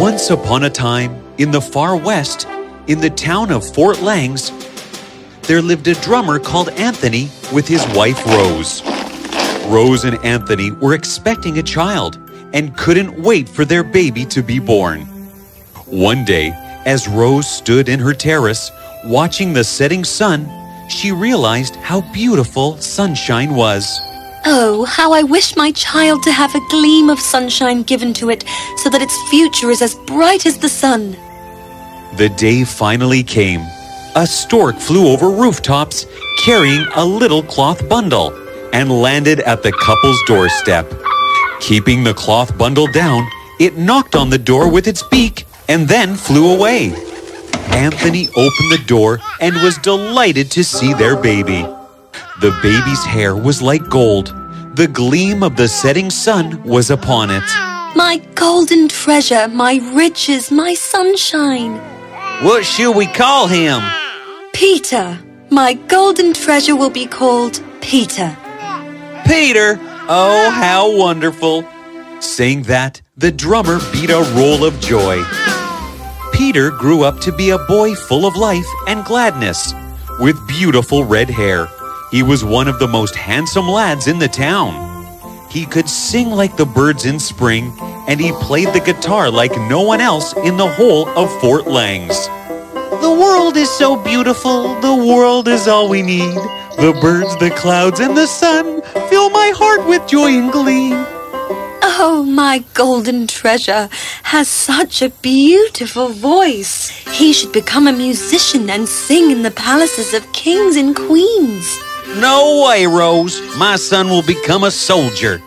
Once upon a time, in the far west, in the town of Fort Langs, there lived a drummer called Anthony with his wife Rose. Rose and Anthony were expecting a child and couldn't wait for their baby to be born. One day, as Rose stood in her terrace watching the setting sun, she realized how beautiful sunshine was. Oh, how I wish my child to have a gleam of sunshine given to it so that its future is as bright as the sun. The day finally came. A stork flew over rooftops carrying a little cloth bundle and landed at the couple's doorstep. Keeping the cloth bundle down, it knocked on the door with its beak and then flew away. Anthony opened the door and was delighted to see their baby. The baby's hair was like gold. The gleam of the setting sun was upon it. My golden treasure, my riches, my sunshine. What should we call him? Peter. My golden treasure will be called Peter. Peter! Oh, how wonderful! Saying that, the drummer beat a roll of joy. Peter grew up to be a boy full of life and gladness, with beautiful red hair. He was one of the most handsome lads in the town. He could sing like the birds in spring, and he played the guitar like no one else in the whole of Fort Langs. The world is so beautiful, the world is all we need. The birds, the clouds, and the sun fill my heart with joy and glee. Oh, my golden treasure has such a beautiful voice. He should become a musician and sing in the palaces of kings and queens. No way, Rose. My son will become a soldier.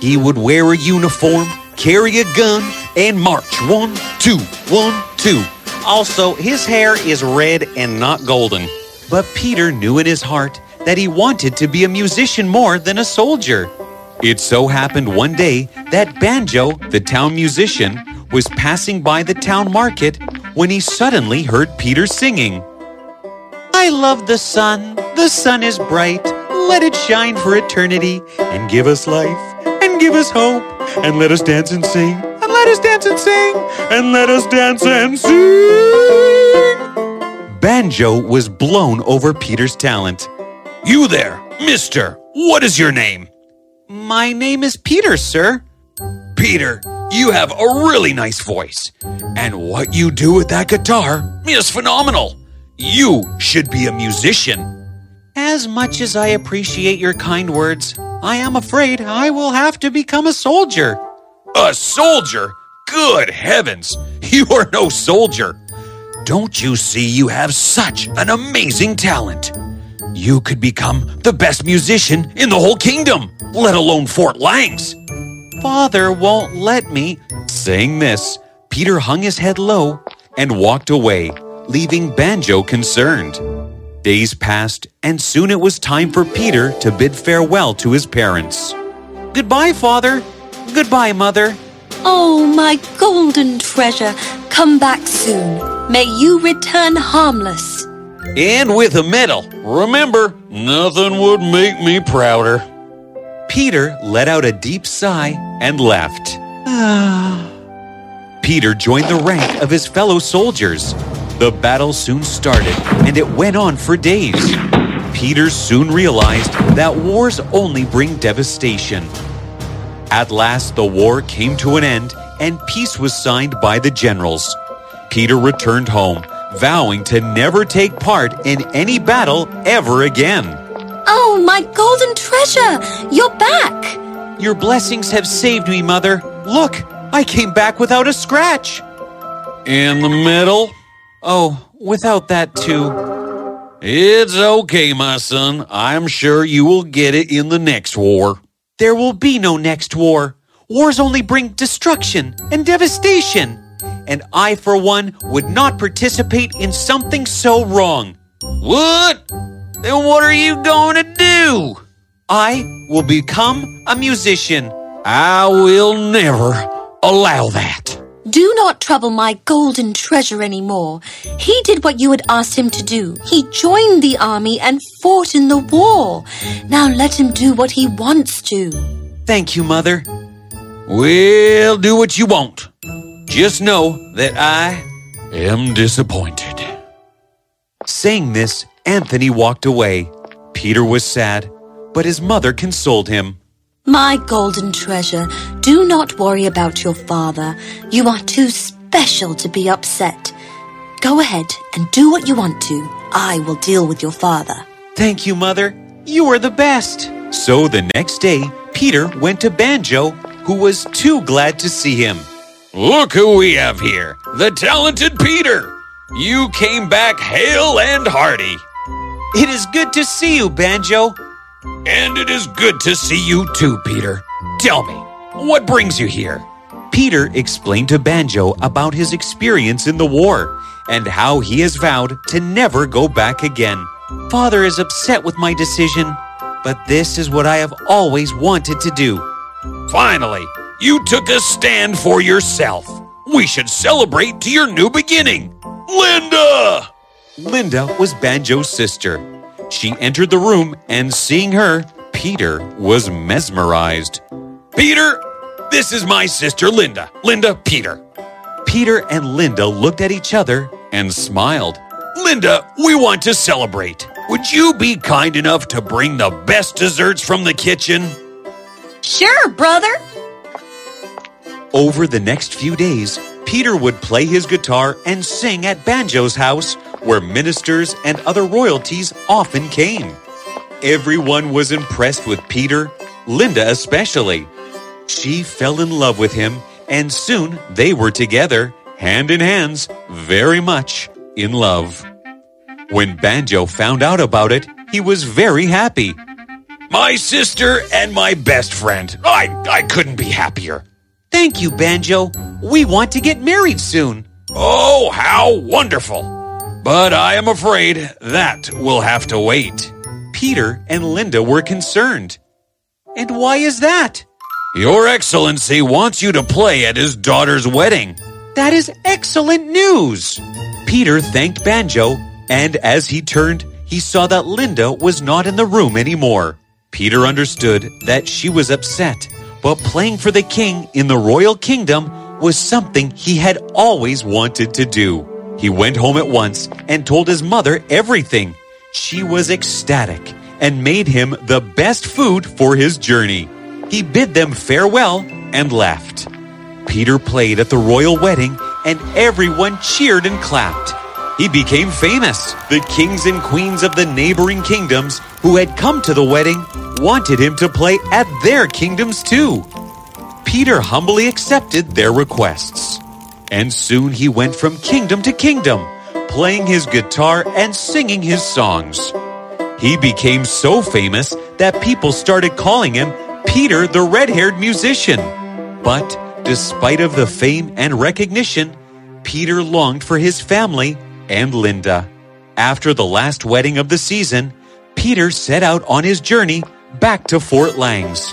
He would wear a uniform, carry a gun, and march one, two, one, two. Also, his hair is red and not golden. But Peter knew in his heart that he wanted to be a musician more than a soldier. It so happened one day that Banjo, the town musician, was passing by the town market when he suddenly heard Peter singing. I love the sun, the sun is bright. Let it shine for eternity and give us life and give us hope and let us dance and sing and let us dance and sing and let us dance and sing. Banjo was blown over Peter's talent. You there, mister, what is your name? My name is Peter, sir. Peter, you have a really nice voice. And what you do with that guitar is phenomenal. You should be a musician. As much as I appreciate your kind words, I am afraid I will have to become a soldier. A soldier? Good heavens! You are no soldier. Don't you see you have such an amazing talent? You could become the best musician in the whole kingdom, let alone Fort Langs. Father won't let me. Saying this, Peter hung his head low and walked away, leaving Banjo concerned. Days passed, and soon it was time for Peter to bid farewell to his parents. Goodbye, Father. Goodbye, Mother. Oh, my golden treasure, come back soon. May you return harmless. And with a medal. Remember, nothing would make me prouder. Peter let out a deep sigh and left. Peter joined the rank of his fellow soldiers. The battle soon started, and it went on for days. Peter soon realized that wars only bring devastation. At last, the war came to an end, and peace was signed by the generals. Peter returned home, vowing to never take part in any battle ever again. Oh, my golden treasure! You're back! Your blessings have saved me, Mother. Look, I came back without a scratch. In the medal? Oh, without that too. It's okay, my son. I'm sure you will get it in the next war. There will be no next war. Wars only bring destruction and devastation. And I, for one, would not participate in something so wrong. What? Then what are you going to do? I will become a musician. I will never allow that. Do not trouble my golden treasure anymore. He did what you had asked him to do. He joined the army and fought in the war. Now let him do what he wants to. Thank you, Mother. Well, do what you want. just know that I am disappointed. Saying this, Anthony walked away. Peter was sad, but his mother consoled him. My golden treasure, do not worry about your father. You are too special to be upset. Go ahead and do what you want to. I will deal with your father. Thank you, Mother. You are the best. So the next day, Peter went to Banjo, who was too glad to see him. Look who we have here the talented Peter. You came back hale and hearty. It is good to see you, Banjo. And it is good to see you too, Peter. Tell me, what brings you here? Peter explained to Banjo about his experience in the war and how he has vowed to never go back again. Father is upset with my decision, but this is what I have always wanted to do. Finally, you took a stand for yourself. We should celebrate to your new beginning. Linda! Linda was Banjo's sister. She entered the room, and seeing her, Peter was mesmerized. Peter, this is my sister Linda. Linda, Peter. Peter and Linda looked at each other and smiled. Linda, we want to celebrate. Would you be kind enough to bring the best desserts from the kitchen? Sure, brother. Over the next few days, Peter would play his guitar and sing at Banjo's house, where ministers and other royalties often came. Everyone was impressed with Peter, Linda especially. She fell in love with him, and soon they were together, hand in hands, very much in love. When Banjo found out about it, he was very happy. My sister and my best friend. I, I couldn't be happier. Thank you, Banjo. We want to get married soon. Oh, how wonderful! But I am afraid that will have to wait. Peter and Linda were concerned. And why is that? Your Excellency wants you to play at his daughter's wedding. That is excellent news. Peter thanked Banjo, and as he turned, he saw that Linda was not in the room anymore. Peter understood that she was upset but playing for the king in the royal kingdom was something he had always wanted to do. He went home at once and told his mother everything. She was ecstatic and made him the best food for his journey. He bid them farewell and left. Peter played at the royal wedding and everyone cheered and clapped. He became famous. The kings and queens of the neighboring kingdoms who had come to the wedding wanted him to play at their kingdoms too. Peter humbly accepted their requests. And soon he went from kingdom to kingdom, playing his guitar and singing his songs. He became so famous that people started calling him Peter the red-haired musician. But despite of the fame and recognition, Peter longed for his family and Linda. After the last wedding of the season, Peter set out on his journey back to Fort Langs.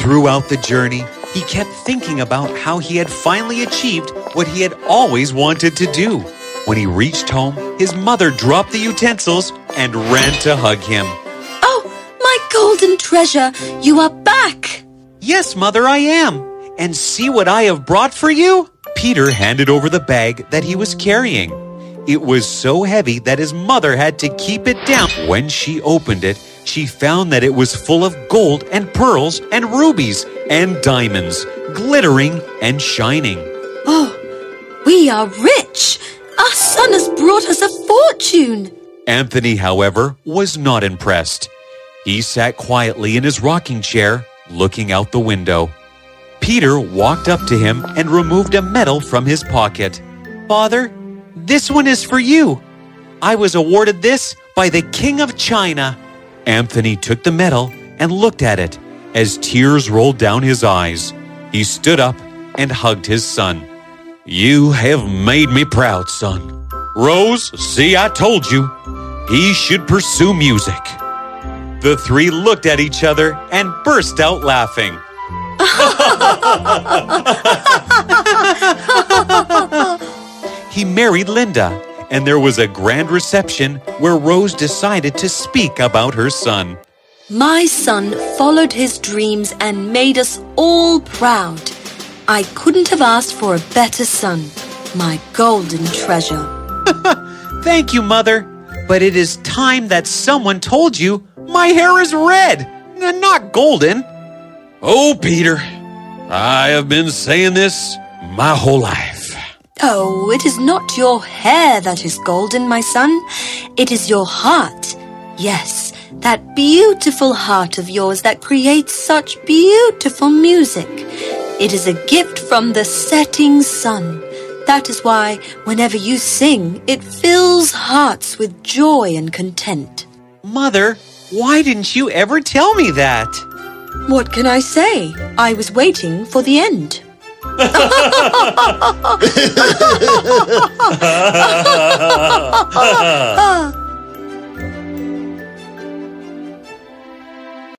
Throughout the journey, he kept thinking about how he had finally achieved what he had always wanted to do. When he reached home, his mother dropped the utensils and ran to hug him. Oh, my golden treasure, you are back! Yes, mother, I am. And see what I have brought for you? Peter handed over the bag that he was carrying. It was so heavy that his mother had to keep it down. When she opened it, she found that it was full of gold and pearls and rubies and diamonds, glittering and shining. Oh, we are rich! Our son has brought us a fortune! Anthony, however, was not impressed. He sat quietly in his rocking chair, looking out the window. Peter walked up to him and removed a medal from his pocket. Father, this one is for you. I was awarded this by the King of China. Anthony took the medal and looked at it as tears rolled down his eyes. He stood up and hugged his son. You have made me proud, son. Rose, see, I told you. He should pursue music. The three looked at each other and burst out laughing. he married Linda, and there was a grand reception where Rose decided to speak about her son. My son followed his dreams and made us all proud. I couldn't have asked for a better son, my golden treasure. Thank you, Mother. But it is time that someone told you my hair is red, n- not golden. Oh, Peter, I have been saying this my whole life. Oh, it is not your hair that is golden, my son. It is your heart. Yes, that beautiful heart of yours that creates such beautiful music. It is a gift from the setting sun. That is why, whenever you sing, it fills hearts with joy and content. Mother, why didn't you ever tell me that? What can I say? I was waiting for the end.